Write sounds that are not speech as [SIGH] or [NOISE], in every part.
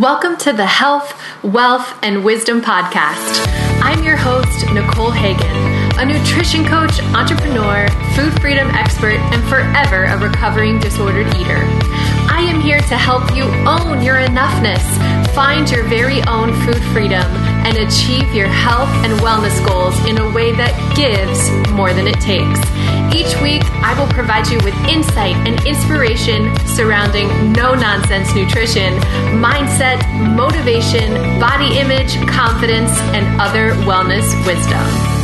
Welcome to the Health, Wealth, and Wisdom Podcast. I'm your host, Nicole Hagan, a nutrition coach, entrepreneur, food freedom expert, and forever a recovering disordered eater. I am here to help you own your enoughness, find your very own food freedom, and achieve your health and wellness goals in a way that gives more than it takes. Each week, I will provide you with insight and inspiration surrounding no nonsense nutrition, mindset, motivation, body image, confidence, and other wellness wisdom.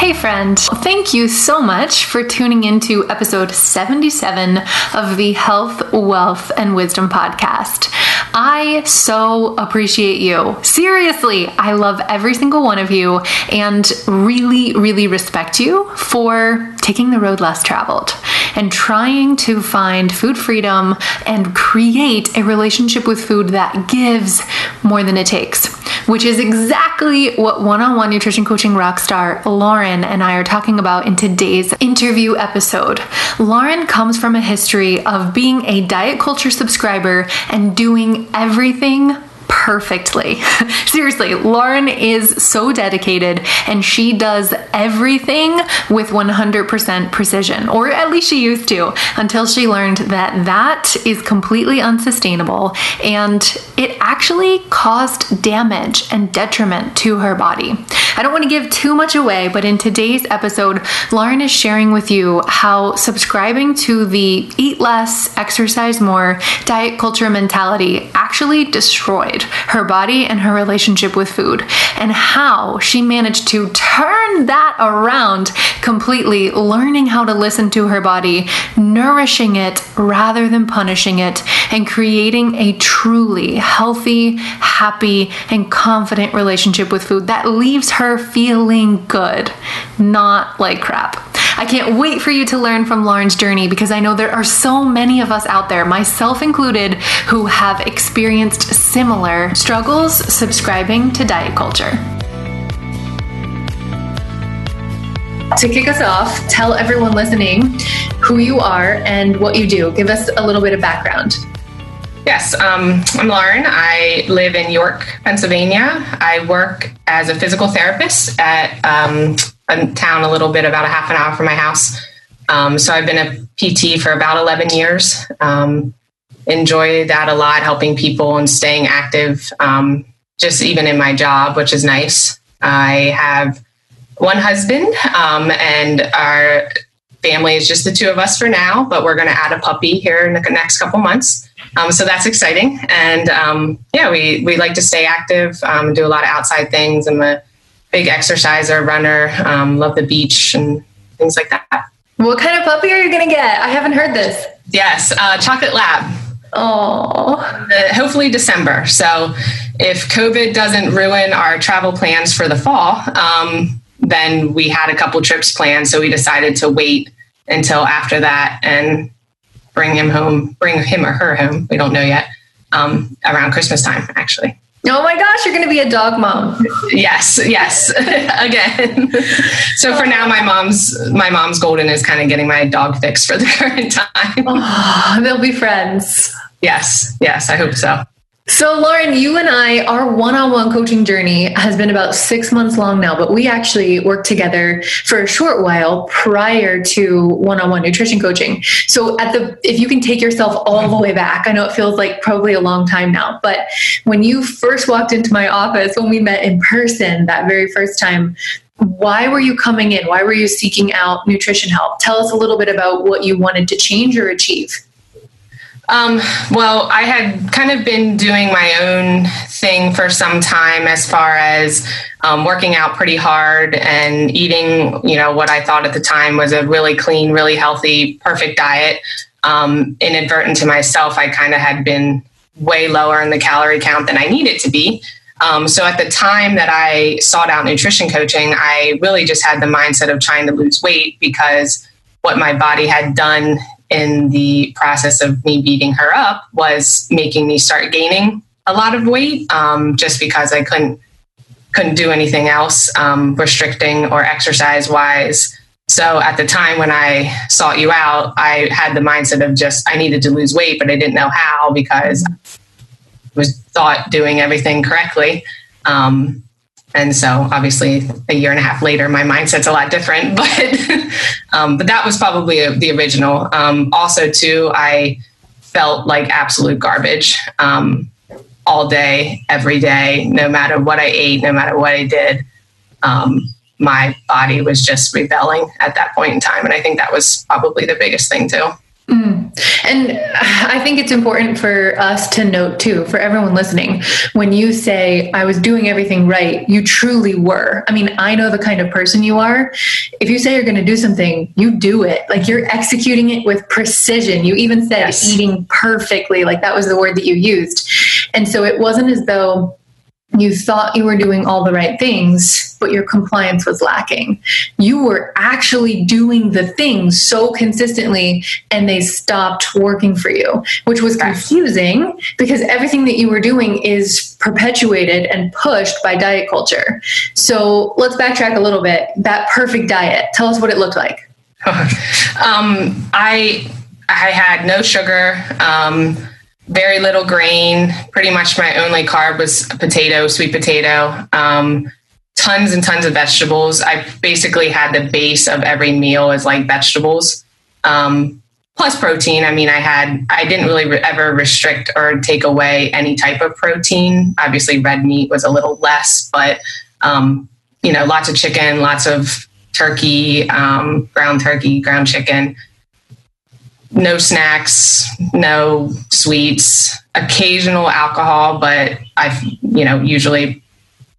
Hey, friend. Thank you so much for tuning into episode 77 of the Health, Wealth, and Wisdom podcast. I so appreciate you. Seriously, I love every single one of you and really, really respect you for taking the road less traveled and trying to find food freedom and create a relationship with food that gives more than it takes, which is exactly what one on one nutrition coaching rock star Lauren and I are talking about in today's interview episode. Lauren comes from a history of being a diet culture subscriber and doing everything perfectly. [LAUGHS] Seriously, Lauren is so dedicated and she does everything with 100% precision, or at least she used to, until she learned that that is completely unsustainable and it actually caused damage and detriment to her body. I don't want to give too much away, but in today's episode, Lauren is sharing with you how subscribing to the eat less, exercise more diet culture mentality actually destroyed her body and her relationship with food, and how she managed to turn that around completely, learning how to listen to her body, nourishing it rather than punishing it, and creating a truly healthy, happy, and confident relationship with food that leaves her feeling good, not like crap. I can't wait for you to learn from Lauren's journey because I know there are so many of us out there, myself included, who have experienced similar struggles subscribing to diet culture. To kick us off, tell everyone listening who you are and what you do. Give us a little bit of background. Yes, um, I'm Lauren. I live in York, Pennsylvania. I work as a physical therapist at um, a town a little bit about a half an hour from my house. Um, so I've been a PT for about 11 years. Um, enjoy that a lot, helping people and staying active, um, just even in my job, which is nice. I have one husband, um, and our family is just the two of us for now, but we're going to add a puppy here in the next couple months. Um, so that's exciting. And um, yeah, we, we like to stay active, um, do a lot of outside things. I'm a big exerciser, runner, um, love the beach and things like that. What kind of puppy are you going to get? I haven't heard this. Yes, uh, chocolate lab. Oh, hopefully December. So if COVID doesn't ruin our travel plans for the fall, um, then we had a couple trips planned. So we decided to wait until after that and bring him home, bring him or her home. We don't know yet. Um, around Christmas time, actually. Oh my gosh, you're going to be a dog mom. Yes, yes. [LAUGHS] Again. so for now my mom's my mom's golden is kind of getting my dog fixed for the [LAUGHS] current time. Oh, they'll be friends. Yes. Yes, I hope so. So, Lauren, you and I, our one on one coaching journey has been about six months long now, but we actually worked together for a short while prior to one on one nutrition coaching. So, at the, if you can take yourself all the way back, I know it feels like probably a long time now, but when you first walked into my office, when we met in person that very first time, why were you coming in? Why were you seeking out nutrition help? Tell us a little bit about what you wanted to change or achieve. Um, well, I had kind of been doing my own thing for some time as far as um, working out pretty hard and eating, you know, what I thought at the time was a really clean, really healthy, perfect diet. Um, inadvertent to myself, I kind of had been way lower in the calorie count than I needed to be. Um, so at the time that I sought out nutrition coaching, I really just had the mindset of trying to lose weight because what my body had done in the process of me beating her up was making me start gaining a lot of weight um, just because I couldn't couldn't do anything else um, restricting or exercise wise. So at the time when I sought you out, I had the mindset of just I needed to lose weight, but I didn't know how because I was thought doing everything correctly. Um, and so obviously a year and a half later, my mindset's a lot different, [LAUGHS] but, um, but that was probably the original. Um, also too, I felt like absolute garbage, um, all day, every day, no matter what I ate, no matter what I did. Um, my body was just rebelling at that point in time. And I think that was probably the biggest thing too. Mm. And I think it's important for us to note too, for everyone listening, when you say, I was doing everything right, you truly were. I mean, I know the kind of person you are. If you say you're going to do something, you do it. Like you're executing it with precision. You even said yes. eating perfectly, like that was the word that you used. And so it wasn't as though you thought you were doing all the right things, but your compliance was lacking. You were actually doing the things so consistently and they stopped working for you, which was confusing because everything that you were doing is perpetuated and pushed by diet culture. So let's backtrack a little bit. That perfect diet, tell us what it looked like. [LAUGHS] um, I I had no sugar. Um, very little grain. Pretty much my only carb was potato, sweet potato. Um, tons and tons of vegetables. I basically had the base of every meal as like vegetables, um, plus protein. I mean, I had I didn't really re- ever restrict or take away any type of protein. Obviously, red meat was a little less, but um, you know, lots of chicken, lots of turkey, um, ground turkey, ground chicken no snacks, no sweets, occasional alcohol, but I've, you know, usually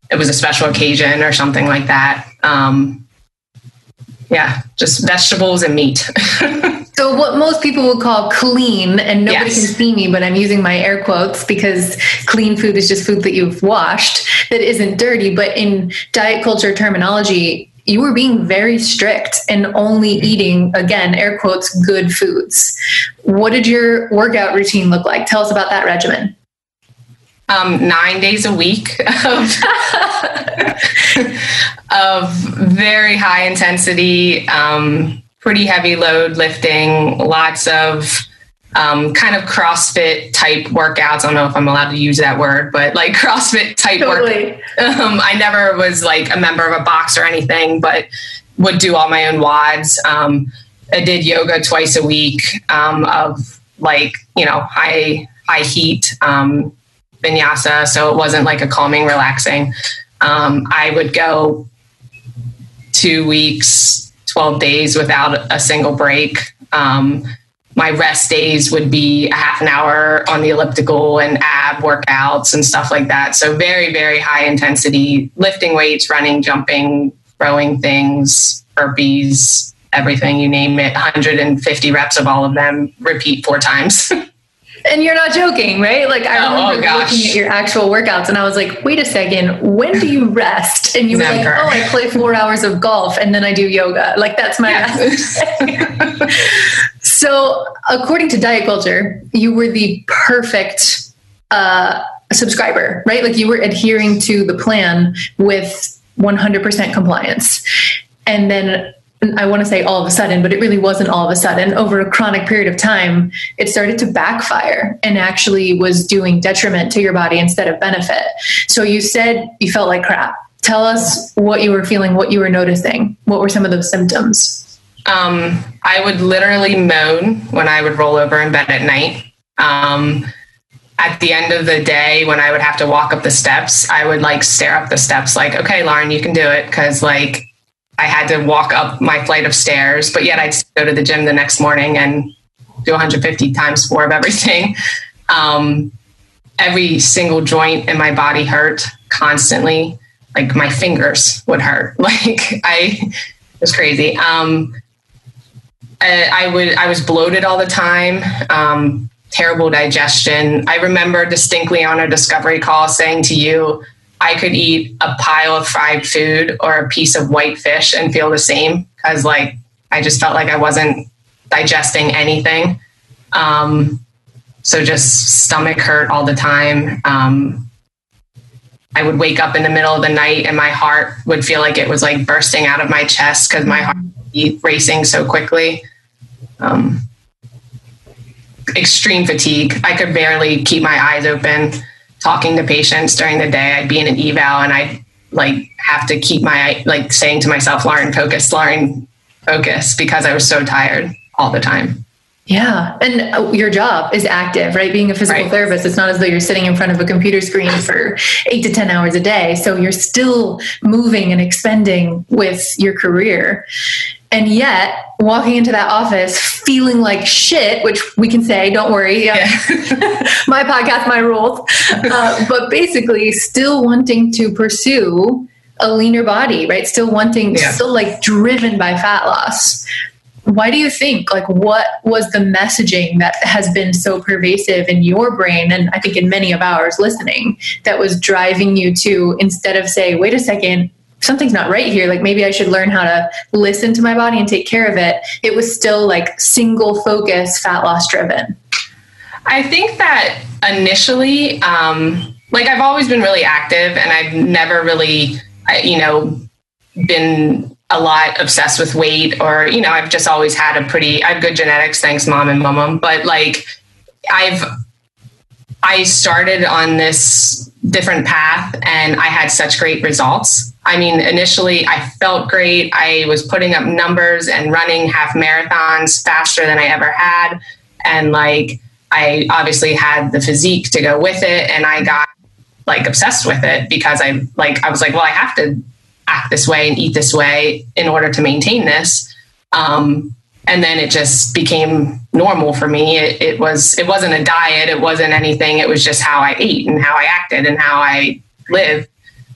it was a special occasion or something like that. Um, yeah, just vegetables and meat. [LAUGHS] so, what most people would call clean, and nobody yes. can see me, but I'm using my air quotes because clean food is just food that you've washed that isn't dirty. But in diet culture terminology, you were being very strict and only eating, again, air quotes, good foods. What did your workout routine look like? Tell us about that regimen. Um, nine days a week [LAUGHS] of, of very high intensity, um, pretty heavy load lifting, lots of um, kind of CrossFit type workouts. I don't know if I'm allowed to use that word, but like [LAUGHS] CrossFit type totally. work. Um, I never was like a member of a box or anything, but would do all my own WODs. Um, I did yoga twice a week um, of like, you know, high, high heat um, vinyasa. So it wasn't like a calming, relaxing. Um, I would go two weeks, 12 days without a single break. Um, my rest days would be a half an hour on the elliptical and ab workouts and stuff like that. So very, very high intensity lifting weights, running, jumping, throwing things, burpees, everything you name it, 150 reps of all of them, repeat four times. [LAUGHS] And you're not joking, right? Like I oh, remember oh, looking at your actual workouts and I was like, wait a second, when do you rest? And you were like, oh, I play four hours of golf and then I do yoga. Like that's my rest. [LAUGHS] [LAUGHS] so according to diet culture, you were the perfect uh, subscriber, right? Like you were adhering to the plan with 100% compliance. And then I want to say all of a sudden, but it really wasn't all of a sudden. Over a chronic period of time, it started to backfire and actually was doing detriment to your body instead of benefit. So you said you felt like crap. Tell us what you were feeling, what you were noticing. What were some of those symptoms? Um, I would literally moan when I would roll over in bed at night. Um, at the end of the day, when I would have to walk up the steps, I would like stare up the steps, like, okay, Lauren, you can do it. Cause like I had to walk up my flight of stairs, but yet I'd go to the gym the next morning and do 150 times four of everything. [LAUGHS] Um, every single joint in my body hurt constantly. Like my fingers would hurt. [LAUGHS] Like I it was crazy. Um, I, I, would I was bloated all the time. Um, terrible digestion. I remember distinctly on a discovery call saying to you, I could eat a pile of fried food or a piece of white fish and feel the same because like I just felt like I wasn't digesting anything. Um, so just stomach hurt all the time. Um, I would wake up in the middle of the night and my heart would feel like it was like bursting out of my chest because my heart be racing so quickly. Um, extreme fatigue. I could barely keep my eyes open talking to patients during the day. I'd be in an eval and I'd like have to keep my like saying to myself, Lauren, focus, Lauren, focus, because I was so tired all the time. Yeah. And uh, your job is active, right? Being a physical right. therapist, it's not as though you're sitting in front of a computer screen for [LAUGHS] eight to 10 hours a day. So you're still moving and expending with your career. And yet, walking into that office feeling like shit, which we can say, don't worry, yeah. [LAUGHS] my podcast, my rules. Uh, but basically, still wanting to pursue a leaner body, right? Still wanting, yeah. still like driven by fat loss why do you think like what was the messaging that has been so pervasive in your brain and i think in many of ours listening that was driving you to instead of say wait a second something's not right here like maybe i should learn how to listen to my body and take care of it. It was still like single focus fat loss driven. I think that initially um like i've always been really active and i've never really you know been a lot obsessed with weight or you know i've just always had a pretty i have good genetics thanks mom and mom but like i've i started on this different path and i had such great results. I mean initially i felt great. I was putting up numbers and running half marathons faster than i ever had. And like i obviously had the physique to go with it and i got like obsessed with it because i like i was like well i have to act this way and eat this way in order to maintain this. Um, and then it just became normal for me. It, it, was it wasn't a diet. It wasn't anything. It was just how I ate and how I acted and how I lived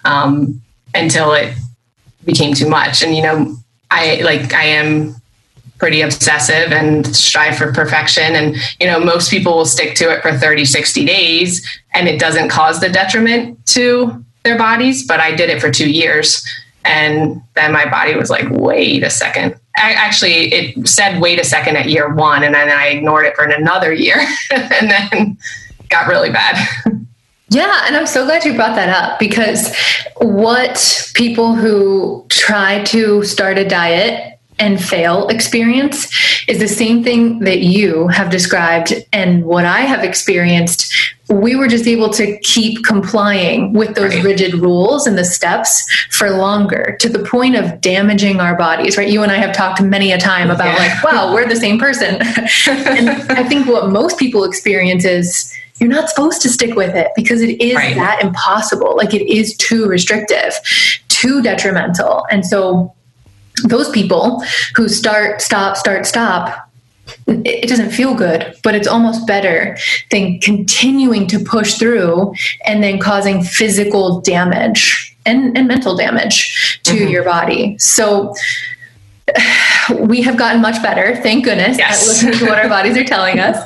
um, until it became too much. And you know, I like I am pretty obsessive and strive for perfection and you know most people will stick to it for 30 60 days and it doesn't cause the detriment to their bodies but i did it for two years and then my body was like, wait a second. I, actually, it said, wait a second at year one. And then I ignored it for another year [LAUGHS] and then got really bad. Yeah, and I'm so glad you brought that up because what people who try to start a diet and fail experience is the same thing that you have described and what I have experienced. We were just able to keep complying with those right. rigid rules and the steps for longer to the point of damaging our bodies, right? You and I have talked many a time about yeah. like, wow, we're the same person. [LAUGHS] and I think what most people experience is you're not supposed to stick with it because it is right. that impossible. Like it is too restrictive, too detrimental. And so those people who start, stop, start, stop, it doesn't feel good, but it's almost better than continuing to push through and then causing physical damage and, and mental damage to mm-hmm. your body. So [SIGHS] we have gotten much better, thank goodness, yes. at listening to what our [LAUGHS] bodies are telling us.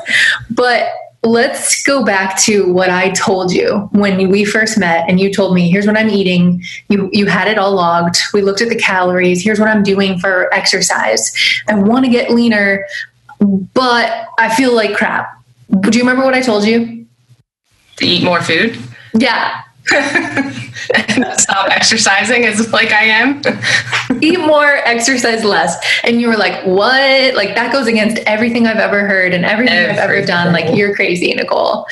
But let's go back to what I told you when we first met and you told me here's what I'm eating. You you had it all logged. We looked at the calories. Here's what I'm doing for exercise. I want to get leaner but I feel like crap. Do you remember what I told you? To eat more food? Yeah stop exercising as like I am. Eat more, exercise less. And you were like, what? Like that goes against everything I've ever heard and everything, everything. I've ever done. Like you're crazy, Nicole.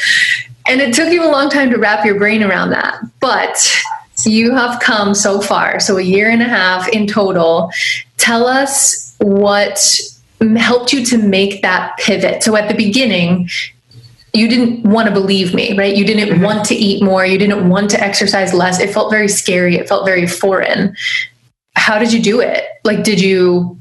And it took you a long time to wrap your brain around that. But you have come so far. So a year and a half in total. Tell us what helped you to make that pivot. So at the beginning, you didn't want to believe me, right? You didn't mm-hmm. want to eat more. You didn't want to exercise less. It felt very scary. It felt very foreign. How did you do it? Like, did you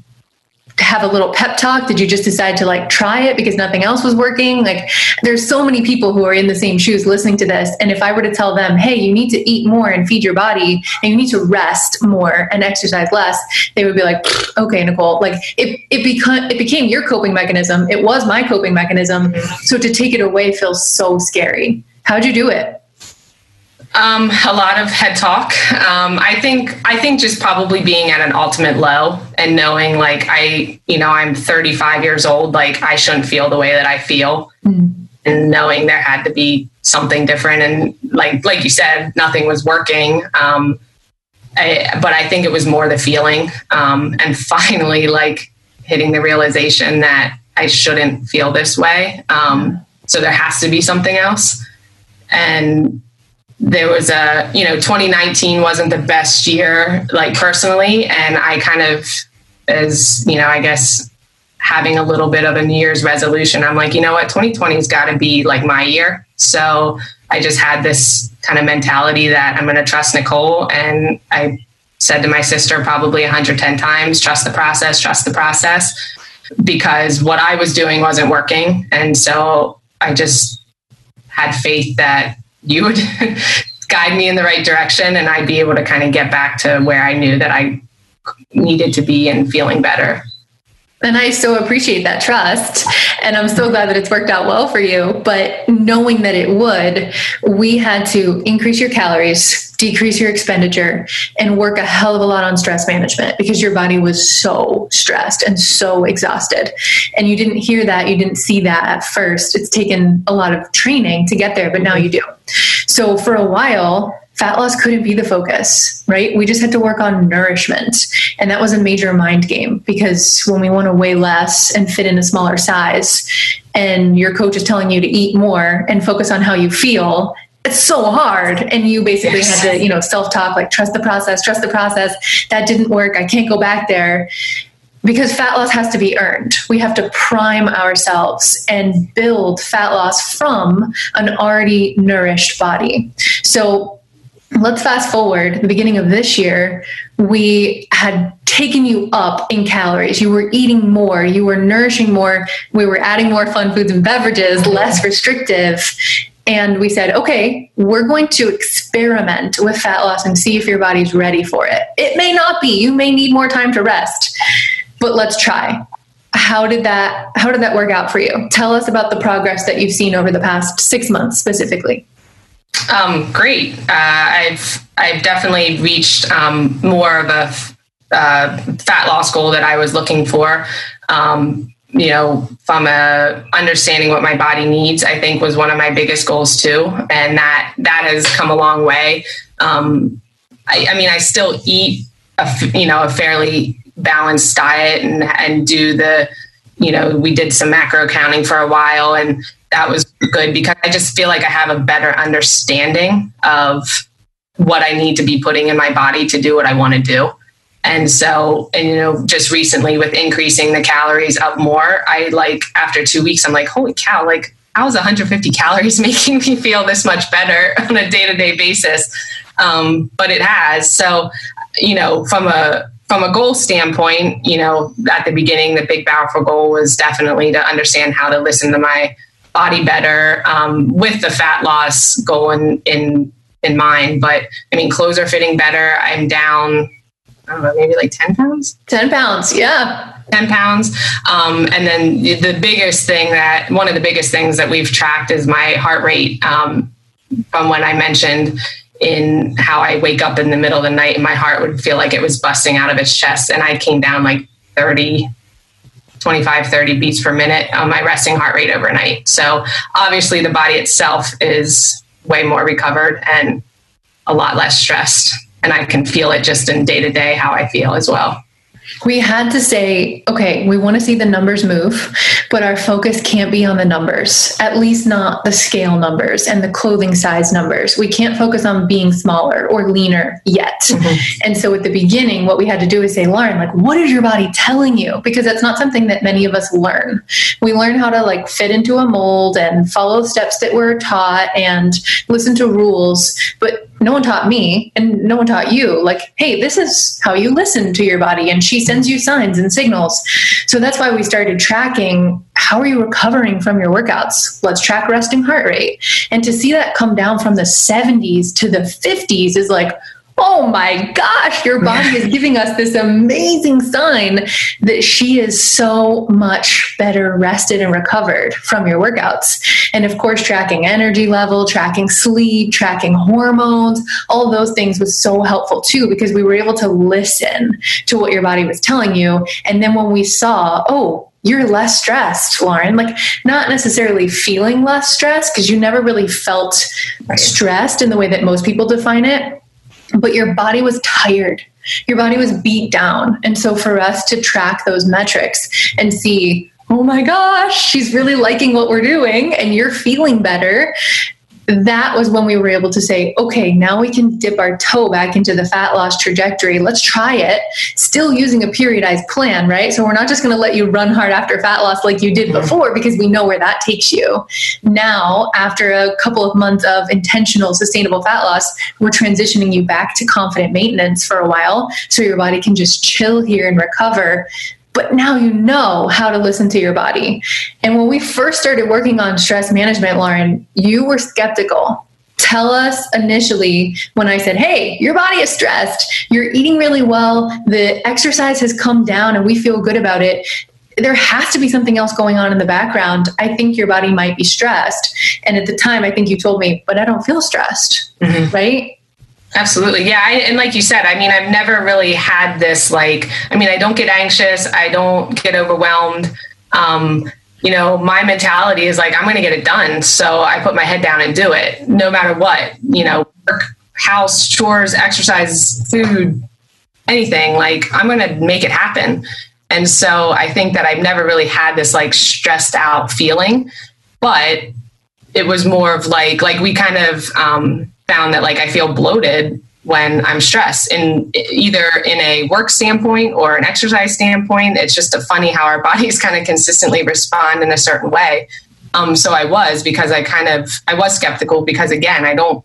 have a little pep talk? Did you just decide to like try it because nothing else was working? Like there's so many people who are in the same shoes listening to this. And if I were to tell them, hey, you need to eat more and feed your body and you need to rest more and exercise less, they would be like, okay, Nicole, like it, it became, it became your coping mechanism. It was my coping mechanism. Mm-hmm. So to take it away feels so scary. How'd you do it? Um, a lot of head talk. Um, I think I think just probably being at an ultimate low and knowing like I, you know, I'm 35 years old, like I shouldn't feel the way that I feel, mm. and knowing there had to be something different. And like like you said, nothing was working. Um, I, but I think it was more the feeling, um, and [LAUGHS] finally like hitting the realization that I shouldn't feel this way. Um, so there has to be something else, and there was a you know 2019 wasn't the best year like personally. And i kind of as you know i guess having a little bit of a new year's resolution i'm like you know what? 2020's got to be like my year. So i just had this kind of mentality that i'm going to trust nicole. And i said to my sister probably 110 times trust the process trust the process because what i was doing wasn't working. And so i just had faith that you would [LAUGHS] guide me in the right direction and I'd be able to kind of get back to where I knew that I needed to be and feeling better. And I so appreciate that trust. And I'm so glad that it's worked out well for you. But knowing that it would, we had to increase your calories, decrease your expenditure, and work a hell of a lot on stress management because your body was so stressed and so exhausted. And you didn't hear that, you didn't see that at first. It's taken a lot of training to get there, but now you do. So for a while, fat loss couldn't be the focus, right? We just had to work on nourishment. And that was a major mind game because when we want to weigh less and fit in a smaller size, and your coach is telling you to eat more and focus on how you feel, it's so hard. And you basically yes. had to, you know, self talk, like, trust the process, trust the process. That didn't work. I can't go back there because fat loss has to be earned. We have to prime ourselves and build fat loss from an already nourished body. So let's fast forward the beginning of this year we had taken you up in calories you were eating more you were nourishing more we were adding more fun foods and beverages less restrictive and we said okay we're going to experiment with fat loss and see if your body's ready for it. It may not be. You may need more time to rest but let's try. How did that how did that work out for you? Tell us about the progress that you've seen over the past six months specifically. Um, great. Uh, I've I've definitely reached um, more of a uh, fat loss goal that I was looking for. Um, you know, from a understanding what my body needs, I think was one of my biggest goals too, and that that has come a long way. Um, I, I mean, I still eat a you know a fairly balanced diet and and do the you know we did some macro counting for a while and that was good because I just feel like I have a better understanding of what I need to be putting in my body to do what I want to do. And so, and you know, just recently with increasing the calories up more, I like after two weeks, I'm like, holy cow, like how is 150 calories [LAUGHS] making me feel this much better on a day to day basis? Um, but it has. So, you know, from a from a goal standpoint, you know, at the beginning, the big powerful goal was definitely to understand how to listen to my body better um, with the fat loss goal in, in in mind. But I mean, clothes are fitting better. I'm down. I don't know, maybe like 10 pounds? 10 pounds, yeah. 10 pounds. Um, and then the biggest thing that, one of the biggest things that we've tracked is my heart rate um, from when I mentioned in how I wake up in the middle of the night and my heart would feel like it was busting out of its chest. And I came down like 30, 25, 30 beats per minute on my resting heart rate overnight. So obviously, the body itself is way more recovered and a lot less stressed. And I can feel it just in day to day how I feel as well we had to say, okay, we want to see the numbers move, but our focus can't be on the numbers, at least not the scale numbers and the clothing size numbers. We can't focus on being smaller or leaner yet. Mm-hmm. And so at the beginning, what we had to do is say, Lauren, like, what is your body telling you? Because that's not something that many of us learn. We learn how to like fit into a mold and follow steps that we're taught and listen to rules, but no one taught me and no one taught you. Like hey this is how you listen to your body. And she sends you signs and signals. So that's why we started tracking how are you recovering from your workouts? Let's track resting heart rate. And to see that come down from the 70s to the 50s is like oh my gosh, your body is giving us this amazing sign that she is so much better rested and recovered from your workouts. And of course, tracking energy level, tracking sleep, tracking hormones, all those things was so helpful too, because we were able to listen to what your body was telling you. And then when we saw, oh, you're less stressed, Lauren. Like, not necessarily feeling less stressed because you never really felt right. stressed in the way that most people define it but your body was tired. Your body was beat down. And so for us to track those metrics and see, oh my gosh, she's really liking what we're doing and you're feeling better. That was when we were able to say, okay, now we can dip our toe back into the fat loss trajectory. Let's try it, still using a periodized plan, right? So we're not just going to let you run hard after fat loss like you did mm-hmm. before because we know where that takes you. Now, after a couple of months of intentional, sustainable fat loss, we're transitioning you back to confident maintenance for a while so your body can just chill here and recover but now you know how to listen to your body. And when we first started working on stress management, Lauren, you were skeptical. Tell us initially when I said, Hey, your body is stressed, you're eating really well, the exercise has come down, and we feel good about it there has to be something else going on in the background. I think your body might be stressed. And at the time, I think you told me, but I don't feel stressed, mm-hmm. right? Absolutely. Yeah. I, and like you said, I mean, I've never really had this, like, I mean, I don't get anxious. I don't get overwhelmed. Um, you know, my mentality is like, I'm going to get it done. So I put my head down and do it no matter what, you know, work, house, chores, exercise, food, anything. Like, I'm going to make it happen. And so I think that I've never really had this like stressed out feeling, but it was more of like, like we kind of, um, found that like I feel bloated when I'm stressed and either in a work standpoint or an exercise standpoint. It's just a funny how our [LAUGHS] bodies kind of consistently respond in a certain way. Um, so I was because I kind of I was skeptical because again I don't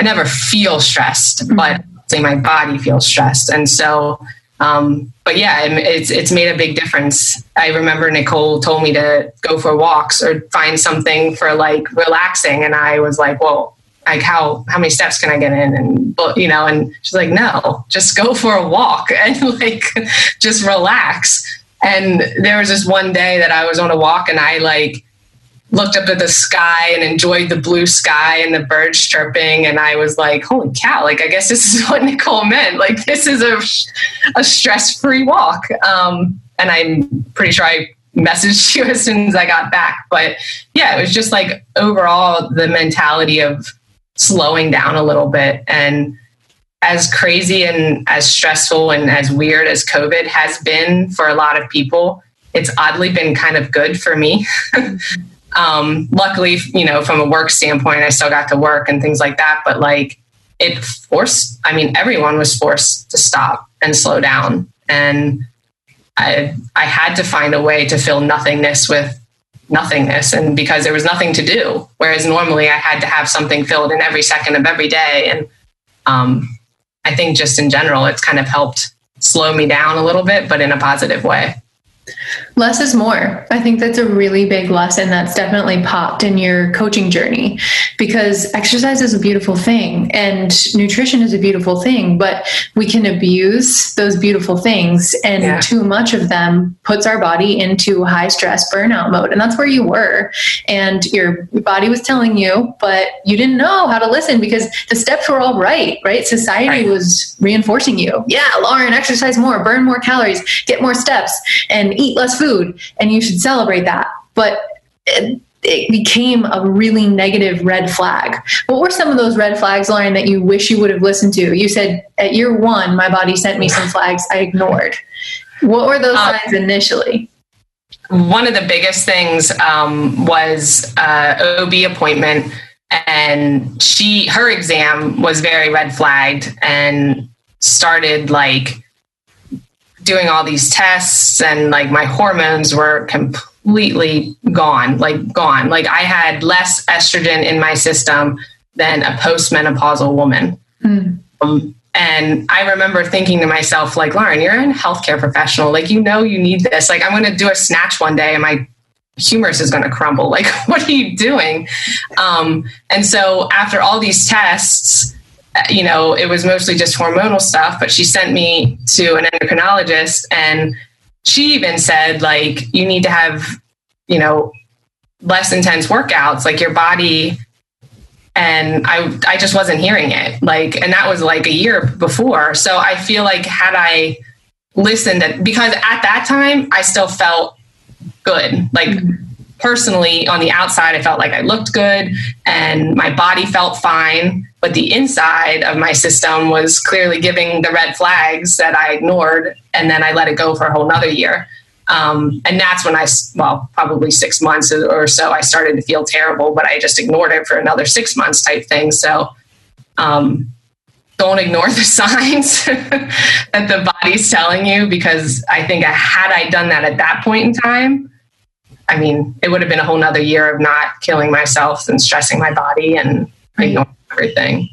I never feel stressed, mm-hmm. but say my body feels stressed, and so um, but yeah, it's it's made a big difference. I remember Nicole told me to go for walks or find something for like relaxing, and I was like, well, like how how many steps can I get in? And you know and she's like no just go for a walk [LAUGHS] and like just relax. And there was this one day that I was on a walk and I like looked up at the sky and enjoyed the blue sky and the birds chirping. And I was like holy cow like I guess this is [LAUGHS] what Nicole meant. Like this is a a stress-free walk. Um, and I'm pretty sure I messaged [LAUGHS] you as soon as I got back. But yeah it was just like overall the mentality of slowing down a little bit. And as crazy and as stressful and as weird as COVID has been for a lot of people, it's oddly been kind of good for me. [LAUGHS] um, luckily, you know, from a work standpoint, I still got to work and things like that. But like it forced, I mean, everyone was forced to stop and slow down. And I, I had to find a way to fill nothingness with nothingness and because there was nothing to do. Whereas normally i had to have something filled in every second of every day. And um, i think just in general it's kind of helped slow me down a little bit but in a positive way Less is more. I think that's a really big lesson that's definitely popped in your coaching journey because exercise is a beautiful thing and nutrition is a beautiful thing, but we can abuse those beautiful things and yeah. too much of them puts our body into high stress burnout mode. And that's where you were. And your body was telling you, but you didn't know how to listen because the steps were all right, right? Society right. was reinforcing you. Yeah, Lauren, exercise more, burn more calories, get more steps, and eat less food and you should celebrate that. But it, it became a really negative red flag. What were some of those red flags, Lauren, that you wish you would have listened to? You said at year one, my body sent me some flags I ignored. What were those uh, signs initially? One of the biggest things um, was uh, OB appointment, and she her exam was very red flagged and started like doing all these tests and like my hormones were completely gone, like gone. Like I had less estrogen in my system than a postmenopausal woman. Mm. Um, and I remember thinking to myself, like, Lauren, you're a healthcare professional. Like, you know, you need this. Like, I'm going to do a snatch one day and my humerus is going to crumble. [LAUGHS] Like, what are you doing? Um, and so after all these tests, you know, it was mostly just hormonal stuff, but she sent me to an endocrinologist and she even said, like, you need to have, you know, less intense workouts, like your body. And I, I just wasn't hearing it. Like, and that was like a year before. So I feel like had I listened, because at that time I still felt good. Like, mm-hmm personally on the outside i felt like i looked good and my body felt fine but the inside of my system was clearly giving the red flags that i ignored and then i let it go for a whole nother year Um, and that's when I, well, probably six months or so, I started to feel terrible, but I just ignored it for another six months type thing. So, um, don't ignore [LAUGHS] the signs [LAUGHS] that the body's telling you because I think had I done that at that point in time, I mean, it would have been a whole nother year of not killing myself and stressing my body and ignoring everything.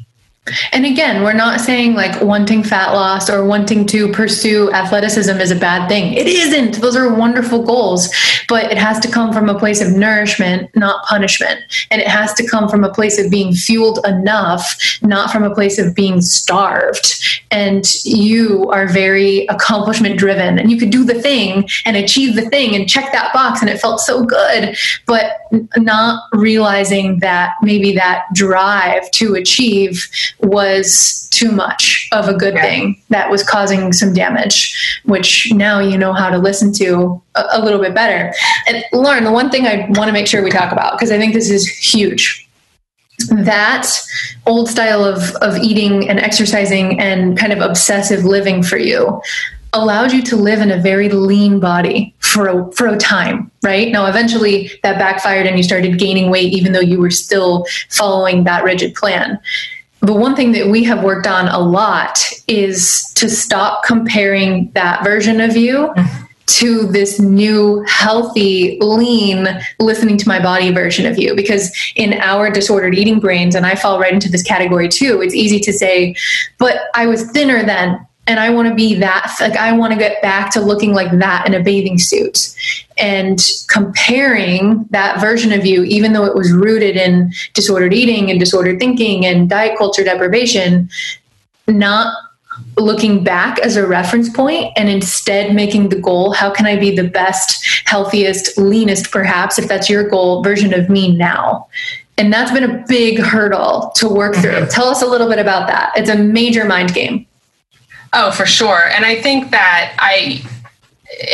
And again, we're not saying like wanting fat loss or wanting to pursue athleticism is a bad thing. It isn't. Those are wonderful goals, but it has to come from a place of nourishment, not punishment. And it has to come from a place of being fueled enough, not from a place of being starved. And you are very accomplishment driven and you could do the thing and achieve the thing and check that box and it felt so good, but not realizing that maybe that drive to achieve was too much of a good yeah. thing that was causing some damage, which now you know how to listen to a, a little bit better. And Lauren, the one thing I want to make sure we talk about, because I think this is huge that old style of, of eating and exercising and kind of obsessive living for you allowed you to live in a very lean body for a, for a time, right? Now, eventually that backfired and you started gaining weight, even though you were still following that rigid plan the one thing that we have worked on a lot is to stop comparing that version of you to this new healthy lean listening to my body version of you. Because in our disordered eating brains and i fall right into this category too it's easy to say but i was thinner then and I want to be that like I want to get back to looking like that in a bathing suit and comparing that version of you even though it was rooted in disordered eating and disordered thinking and diet culture deprivation not looking back as a reference point and instead making the goal how can I be the best healthiest leanest perhaps if that's your goal version of me now and that's been a big hurdle to work through. Mm-hmm. Tell us a little bit about that. It's a major mind game. Oh, for sure. And I think that I,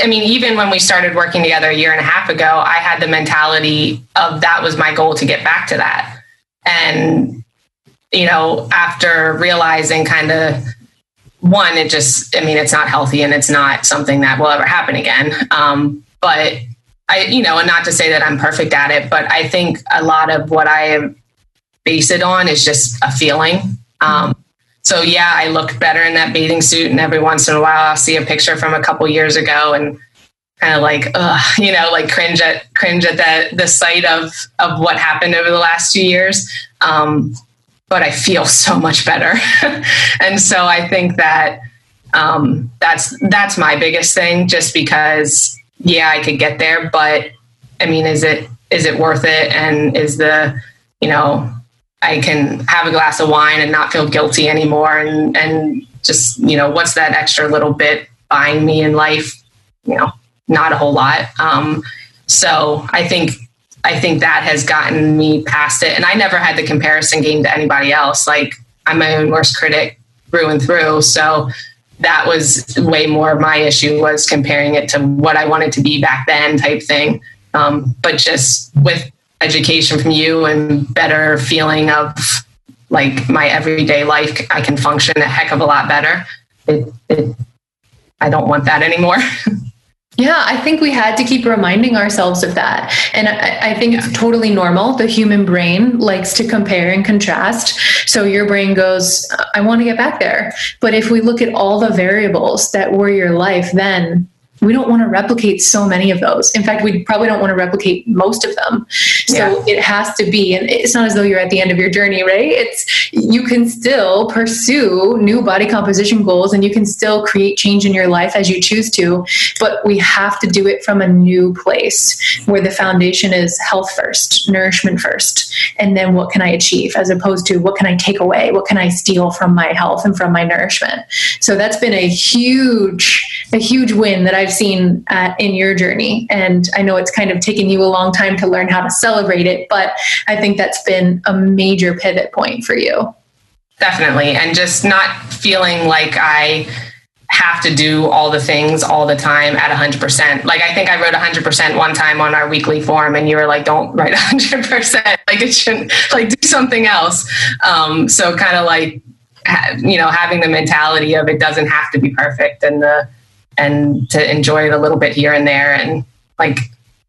I mean, even when we started working together a year and a half ago, I had the mentality of that was my goal to get back to that. And, you know, after realizing kind of one, it just, I mean, it's not healthy and it's not something that will ever happen again. Um, but I, you know, and not to say that I'm perfect at it, but I think a lot of what I base it on is just a feeling. Um, so yeah, I look better in that bathing suit, and every once in a while, I'll see a picture from a couple years ago, and kind of like, ugh, [LAUGHS] you know, like cringe at cringe at the the sight of of what happened over the last two years. Um, but I feel so much better, [LAUGHS] and so I think that um, that's that's my biggest thing. Just because, yeah, I could get there, but I mean, is it is it worth it? And is the you know I can have a glass of wine and not feel guilty anymore and and just you know what's that extra little bit buying me in life? You know not a whole lot. Um, so I think I think that has gotten me past it. And I never had the comparison game to anybody else. Like I'm my own worst critic through and through. So that was way more my issue was comparing it to what I wanted to be back then type thing. Um, but just with education from you and better feeling of like my everyday life, I can function a heck of a lot better. It, it, I don't want that anymore. [LAUGHS] Yeah, I think we had to keep reminding ourselves of that. And I, I, think it's totally normal. The human brain likes to compare and contrast. So your brain goes, I want to get back there. But if we look at all the variables that were your life then, we don't want to replicate so many of those. In fact, we probably don't want to replicate most of them. So yeah. it has to be, and it's not as though you're at the end of your journey, right? It's you can still pursue new body composition goals and you can still create change in your life as you choose to, but we have to do it from a new place where the foundation is health first, nourishment first, and then what can I achieve as opposed to what can I take away? What can I steal from my health and from my nourishment? So that's been a huge, a huge win that I've seen uh, in your journey. And I know it's kind of taken you a long time to learn how to celebrate it, but I think that's been a major pivot point for you. Definitely. And just not feeling like I have to do all the things all the time at 100%. Like I think I wrote 100% one time on our weekly form and you were like don't write 100%. [LAUGHS] Like it shouldn't like do something else. Um, so kind of like you know having the mentality of it doesn't have to be perfect and the and to enjoy it a little bit here and there. And like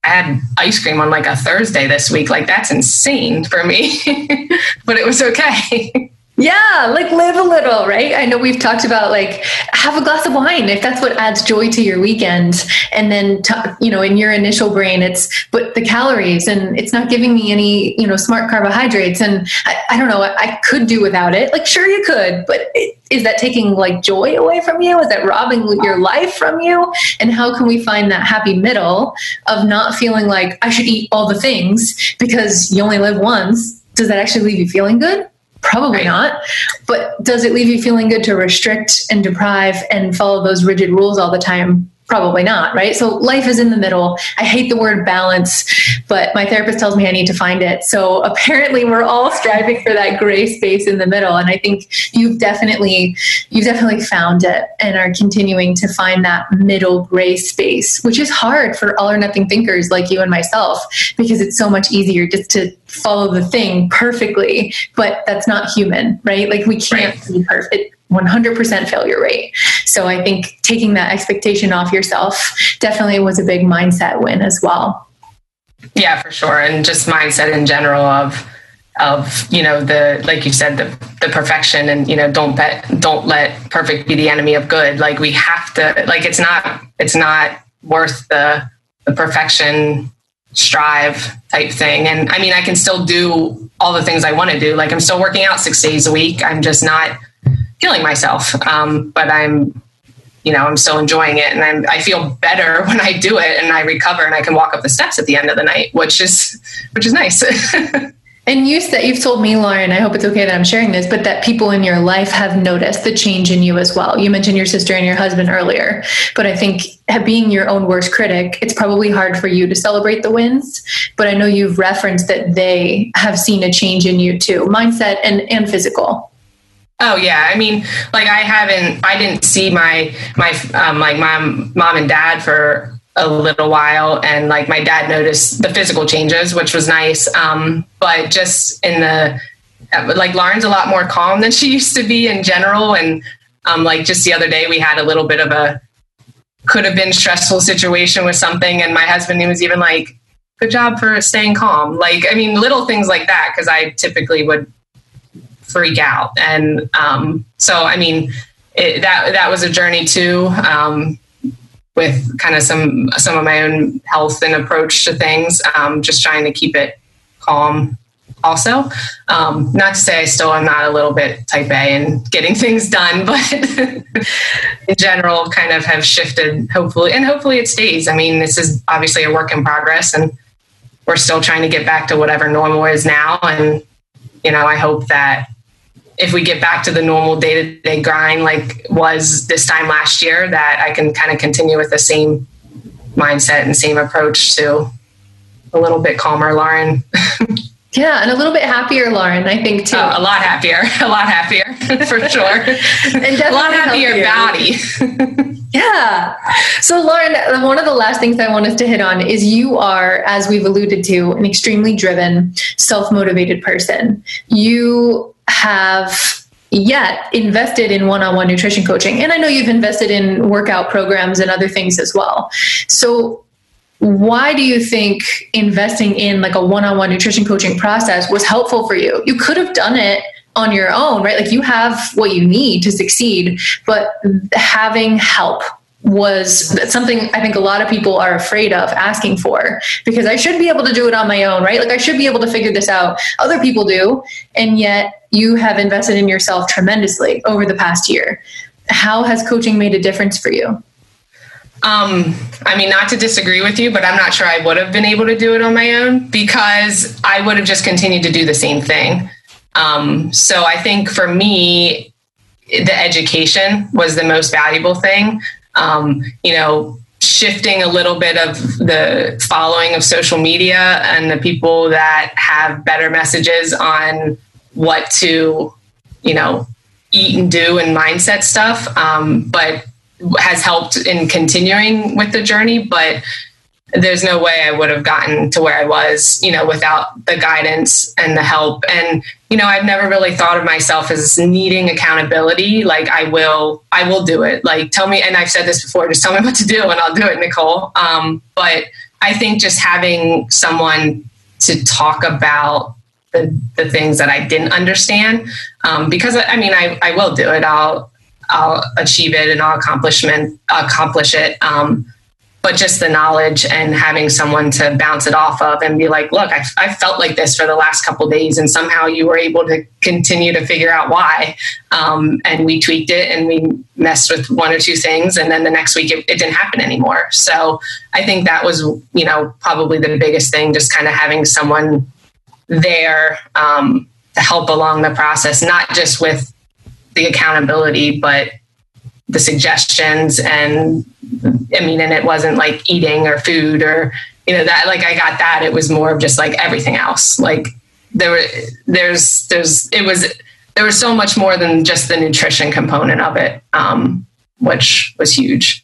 I had ice cream on like a Thursday this week. Like that's insane for me, [LAUGHS] but it was okay. [LAUGHS] Yeah, like live a little, right? I know we've talked about like have a glass of wine if that's what adds joy to your weekend. And then, t- you know, in your initial brain, it's but the calories and it's not giving me any, you know, smart carbohydrates. And I, I don't know, I, I, could do without it. Like, sure, you could, but it, is that taking like joy away from you? Is that robbing your life from you? And how can we find that happy middle of not feeling like I should eat all the things because you only live once? Does that actually leave you feeling good? Probably not. But does it leave you feeling good to restrict and deprive and follow those rigid rules all the time? Probably not, right? So life is in the middle. I hate the word balance, but my therapist tells me I need to find it. So apparently we're all striving for that gray space in the middle. And I think you've definitely you've definitely found it and are continuing to find that middle gray space, which is hard for all or nothing thinkers like you and myself, because it's so much easier just to follow the thing perfectly. But that's not human, right? Like we can't right. be perfect 100% failure rate. So I think taking that expectation off yourself definitely was a big mindset win as well. Yeah, for sure. And just mindset in general of of you know the like you said the the perfection and you know don't bet don't let perfect be the enemy of good like we have to like it's not it's not worth the the perfection strive type thing and i mean i can still do all the things i want to do like i'm still working out six days a week i'm just not killing myself. Um, but I'm, you know, I'm still enjoying it, and I'm, I feel better [LAUGHS] when I do it, and I recover, and I can walk up the steps at the end of the night, which is which is nice. [LAUGHS] And you said you've told me, Lauren, I hope it's okay that I'm sharing this, but that people in your life have noticed the change in you as well. You mentioned your sister and your husband earlier, but I think being your own worst critic, it's probably hard for you to celebrate the wins. But I know you've referenced that they have seen a change in you too, mindset and, and physical. Oh yeah, I mean, like I haven't, I didn't see my my um, like mom, mom and dad for a little while, and like my dad noticed the physical changes, which was nice. Um, but just in the like, Lauren's a lot more calm than [LAUGHS] she used to be in general, and um, like just the other day we had a little bit of a could have been stressful situation with something, and my husband he was even like, "Good job for staying calm." Like, I mean, little things like that because I typically would freak out. And um, so, I mean, it, that that was a journey too, um, with kind of some some of my own health and approach to things. Um, just trying to keep it calm. Also, um, not to say I still am not a little bit type A and getting [LAUGHS] things done, but [LAUGHS] in general, kind of have shifted. Hopefully, and hopefully it stays. I mean, this is obviously a work in progress, and we're still trying to get back to whatever normal is now. And you know, I hope that if we get back to the normal day to day grind like was this time last year, that I can kind of continue with the same mindset and same approach to a little bit calmer Lauren. [LAUGHS] yeah, and a little bit happier Lauren, I think too. Uh, a lot happier, [LAUGHS] a lot happier [LAUGHS] for sure. and a lot happier body. [LAUGHS] yeah. So Lauren, one of the last things I want us to hit on is you are, as we've alluded to, an extremely driven, self motivated person. You have yet invested in one-on-one nutrition coaching and i know you've invested in workout programs and other things as well so why do you think investing in like a one-on-one nutrition coaching process was helpful for you you could have done it on your own right like you have what you need to succeed but having help was something I think a lot of people are afraid of asking for because I should be able to do it on my own, right? Like I should be able to figure this out. Other people do. And yet you have invested in yourself tremendously over the past year. How has coaching made a difference for you? Um, I mean, not to disagree with you, but I'm not sure I would have been able to do it on my own because I would have just continued to do the same thing. Um, so I think for me, the education was the most valuable thing um, you know, shifting a little bit of the following of social media and the people that have better messages on what to, you know, eat and do and mindset stuff. Um, but has helped in continuing with the journey. But there's no way I would have gotten to where I was, you know, without the guidance and the help. And, you know, I've never really thought of myself as needing accountability. Like I will, I will do it. Like tell me, and I've said this before, just tell me what to do and I'll do it, Nicole. Um, but I think just having someone to talk about the, the things that I didn't understand, um, because I mean, I, I will do it. I'll, I'll achieve it and I'll accomplishment accomplish it. Um, but just the knowledge and having someone to bounce it off of and be like, look, I, I felt like this for the last couple days, and somehow you were able to continue to figure out why. Um, and we tweaked it and we messed with one or two things, and then the next week it, it didn't happen anymore. So I think that was, you know, probably the biggest thing, just kind of having someone there um, to help along the process, not just with the accountability, but the suggestions and I mean, and it wasn't like eating or food or you know that like I got that. It was more of just like everything else. Like there were there's there's it was there was so much more than just the nutrition component of it, um, which was huge.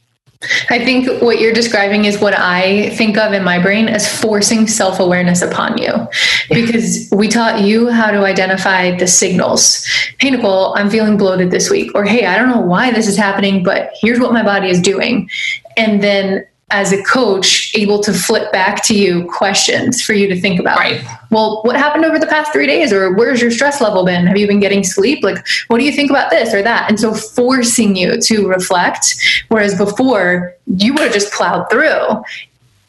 I think what you're describing is what I think of in my brain as forcing self awareness upon you because we taught you how to identify the signals. Hey, Nicole, I'm feeling bloated this week. Or, hey, I don't know why this is happening, but here's what my body is doing. And then as a coach able to flip back to you questions for you to think about. Right. Well what happened over the past three days or where's your stress level been? Have you been getting sleep? Like what do you think about this or that? And so forcing you to reflect whereas before you would have just plowed through.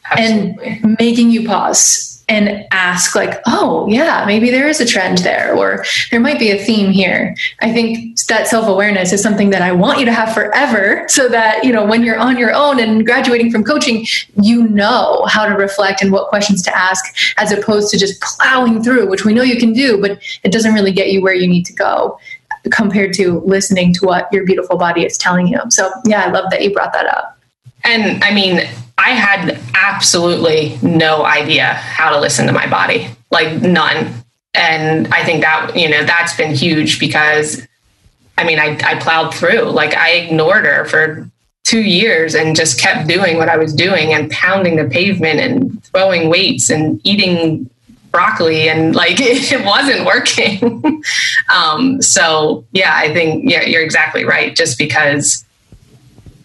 Absolutely. and making you pause and ask like oh yeah maybe there is a trend there or there might be a theme here. I think that self-awareness is something that i want you to have forever so that you know when you're on your own and graduating from coaching you know how to reflect and what questions to ask as opposed to just plowing through which we know you can do but it doesn't really get you where you need to go compared to listening to what your beautiful body is telling you. So yeah i love that you brought that up. And i mean I had absolutely no idea how to listen to my body, like none. And I think that, you know, that's been huge because I mean, I, I plowed through, like I ignored her for two years and just kept doing what I was doing and pounding the pavement and throwing weights and eating broccoli and like [LAUGHS] it, wasn't working. [LAUGHS] um, so yeah, I think yeah, you're exactly right. Just because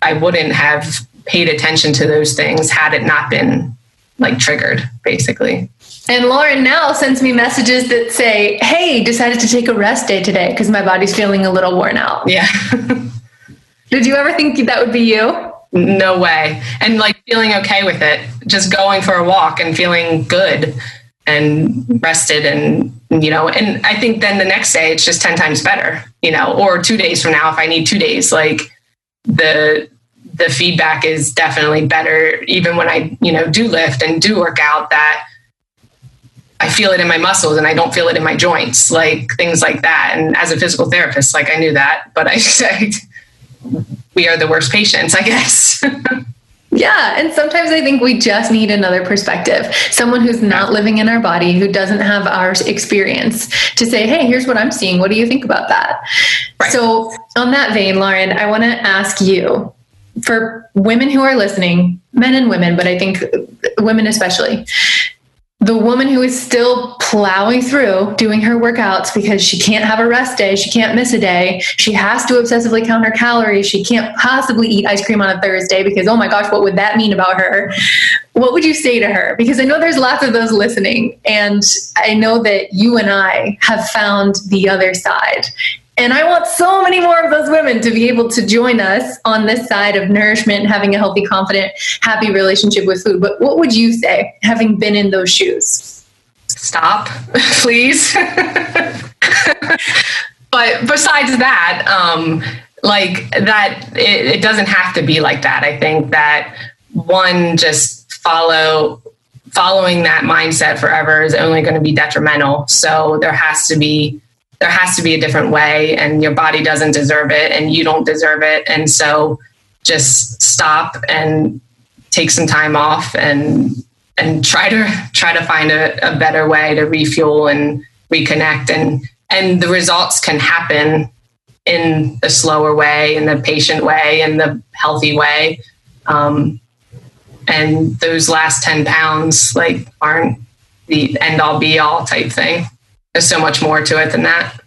I wouldn't have paid attention to those things had it not been like triggered, basically. And Lauren now sends me messages that say, Hey, decided to take a rest day today because my body's feeling a little worn out. Yeah. [LAUGHS] Did you ever think that would be you? No way. And like feeling okay with it, just going for a walk and feeling good and rested and you know and i think then the next day it's just 10 times better you know or two days from now if i need two days like the the feedback is definitely better even when I, you know, do lift and do work out that I feel it in my muscles and I don't feel it in my joints, like things like that. And as a physical therapist, like I knew that, but I [LAUGHS] said we are the worst patients, I guess. [LAUGHS] Yeah. And sometimes I think we just need another perspective, someone who's not living in our body, who doesn't have our experience to say, hey, here's what I'm seeing. What do you think about that? Right. So, on that vein, Lauren, I want to ask you for women who are listening, men and women, but I think women especially, the woman who is still plowing through doing her workouts because she can't have a rest day, she can't miss a day, she has to obsessively count her calories, she can't possibly eat ice cream on a Thursday because, oh my gosh, what would that mean about her? What would you say to her? Because I know there's lots of those listening, and I know that you and I have found the other side. And I want so many more of those women to be able to join us on this side of nourishment, having a healthy, confident, happy relationship with food. But what would you say, having been in those shoes? Stop, [LAUGHS] please. [LAUGHS] but besides that, um, like that, it, it doesn't have to be like that. I think that one, just follow following that mindset forever is only going to be detrimental. So there has to be there has to be a different way and your body doesn't deserve it and you don't deserve it. And so just stop and take some time off and and try to try to find a, a better way to refuel and reconnect. And and the results can happen in the slower way in the patient way in the healthy way. Um, and those last 10 pounds like aren't the end all be all type thing. There's so much more to it than that.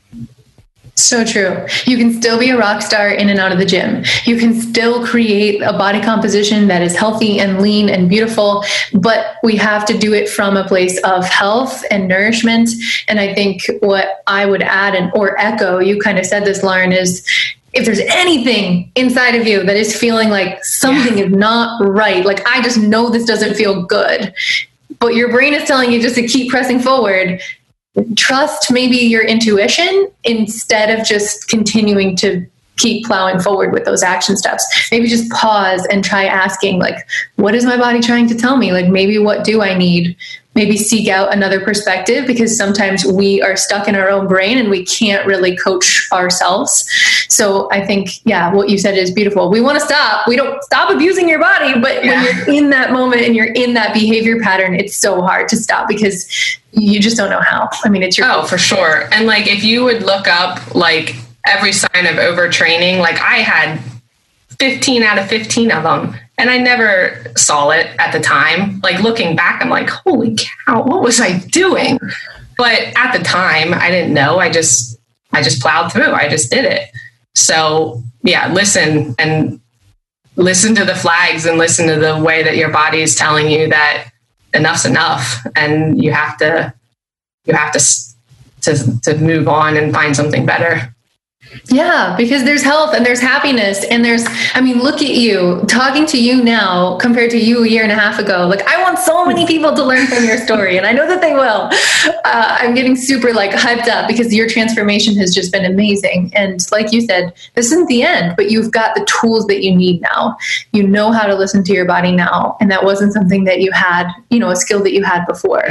So true. You can still be a rock star in and out of the gym. You can still create a body composition that is healthy and lean and beautiful, but we have to do it from a place of health and nourishment. And I think what I would add and or echo, you kind of said this, Lauren, is if there's anything inside of you that is feeling like something yeah. is not right, like I just know this doesn't feel good, but your brain is telling you just to keep pressing forward, trust maybe your intuition instead of just continuing to keep plowing forward with those action steps. Maybe just pause and try asking, like, what is my body trying to tell me? Like, maybe what do I need? Maybe seek out another perspective because sometimes we are stuck in our own brain and we can't really coach ourselves. So I think, yeah, what you said is beautiful. We want to stop. We don't stop abusing your body, but yeah. when you're in that moment and you're in that behavior pattern, it's so hard to stop because you just don't know how. I mean, it's your. Oh, for sure. And like, if you would look up, like, every sign of overtraining. Like I had 15 out of 15 of them and I never saw it at the time. Like looking back, I'm like, holy cow, what was I doing? But at the time, I didn't know. I just, I just plowed through. I just did it. So yeah, listen and listen to the flags and listen to the way that your body is telling you that enough's enough and you have to, you have to, to, to move on and find something better. Yeah, because there's health and there's happiness and there's I mean, look at you talking to you now compared to you a year and a half ago. Like I want so many people to learn from your story and I know that they will. Uh, I'm getting super like hyped up because your transformation has just been amazing. And like you said, this isn't the end, but you've got the tools that you need now. You know how to listen to your body now, and that wasn't something that you had, you know, a skill that you had before.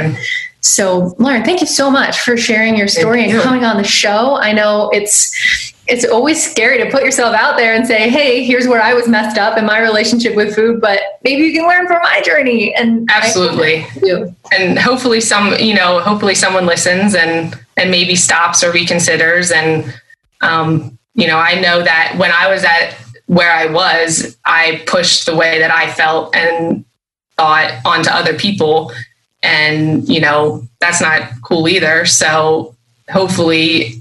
So, Lauren, thank you so much for sharing your story and coming on the show. I know it's it's always scary to put yourself out there and say, "Hey, here's where I was messed up in my relationship with food, but maybe you can learn from my journey." And absolutely, and hopefully, some you know, hopefully, someone listens and and maybe stops or reconsiders. And um, you know, I know that when I was at where I was, I pushed the way that I felt and thought onto other people and you know that's not cool either so hopefully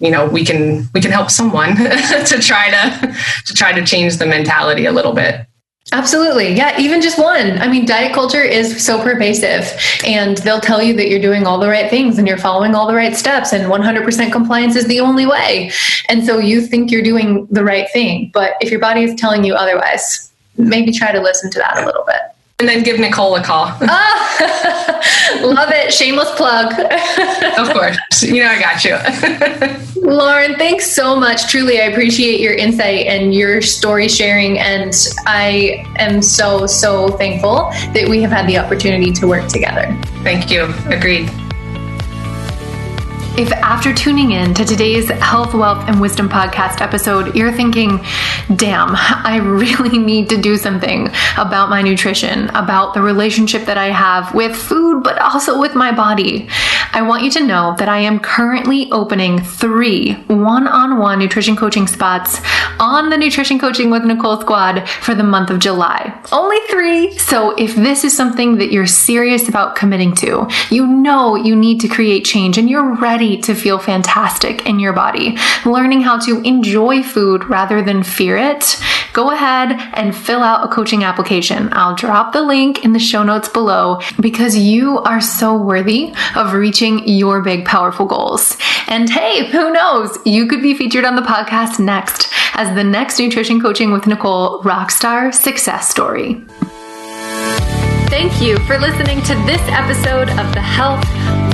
you know we can we can help someone [LAUGHS] to try to to try to change the mentality a little bit Absolutely. Yeah, even just one. I mean, diet culture is so pervasive, and they'll tell you that you're doing all the right things and you're following all the right steps, and 100% compliance is the only way. And so you think you're doing the right thing. But if your body is telling you otherwise, maybe try to listen to that a little bit and then give Nicole a call. [LAUGHS] oh, [LAUGHS] love it. Shameless plug. of course. You know, I got you. [LAUGHS] Lauren, thanks so much. Truly, I appreciate your insight and your story sharing. And I am so, so thankful that we have had the opportunity to work together. Thank you. Agreed. If after tuning in to today's Health, Wealth, and Wisdom podcast episode, you're thinking, damn, I really [LAUGHS] need to do something about my nutrition, about the relationship that I have with food, but also with my body, I want you to know that I am currently opening three one on one nutrition coaching spots on the Nutrition Coaching with Nicole Squad for the month of July. Only three. So if this is something that you're serious about committing to, you know you need to create change and you're ready to feel fantastic in your body, learning how to enjoy food rather than fear it, go ahead and fill out a coaching application. I'll drop the link in the show notes below because you are so worthy of reaching your big, powerful goals. And hey, who knows? You could be featured on the podcast next as the next Nutrition Coaching with Nicole Rockstar success story. Thank you for listening to this episode of the Health,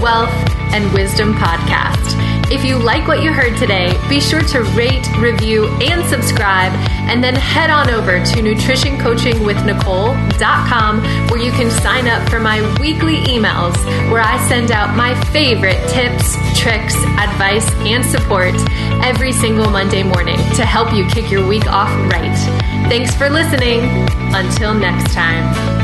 Wealth, and Wisdom Podcast. If you like what you heard today, be sure to rate, review, and subscribe, and then head on over to nutritioncoachingwithnicole.com where you can sign up for my weekly emails where I send out my favorite tips, tricks, advice, and support every single Monday morning to help you kick your week off right. Thanks for listening. Until next time.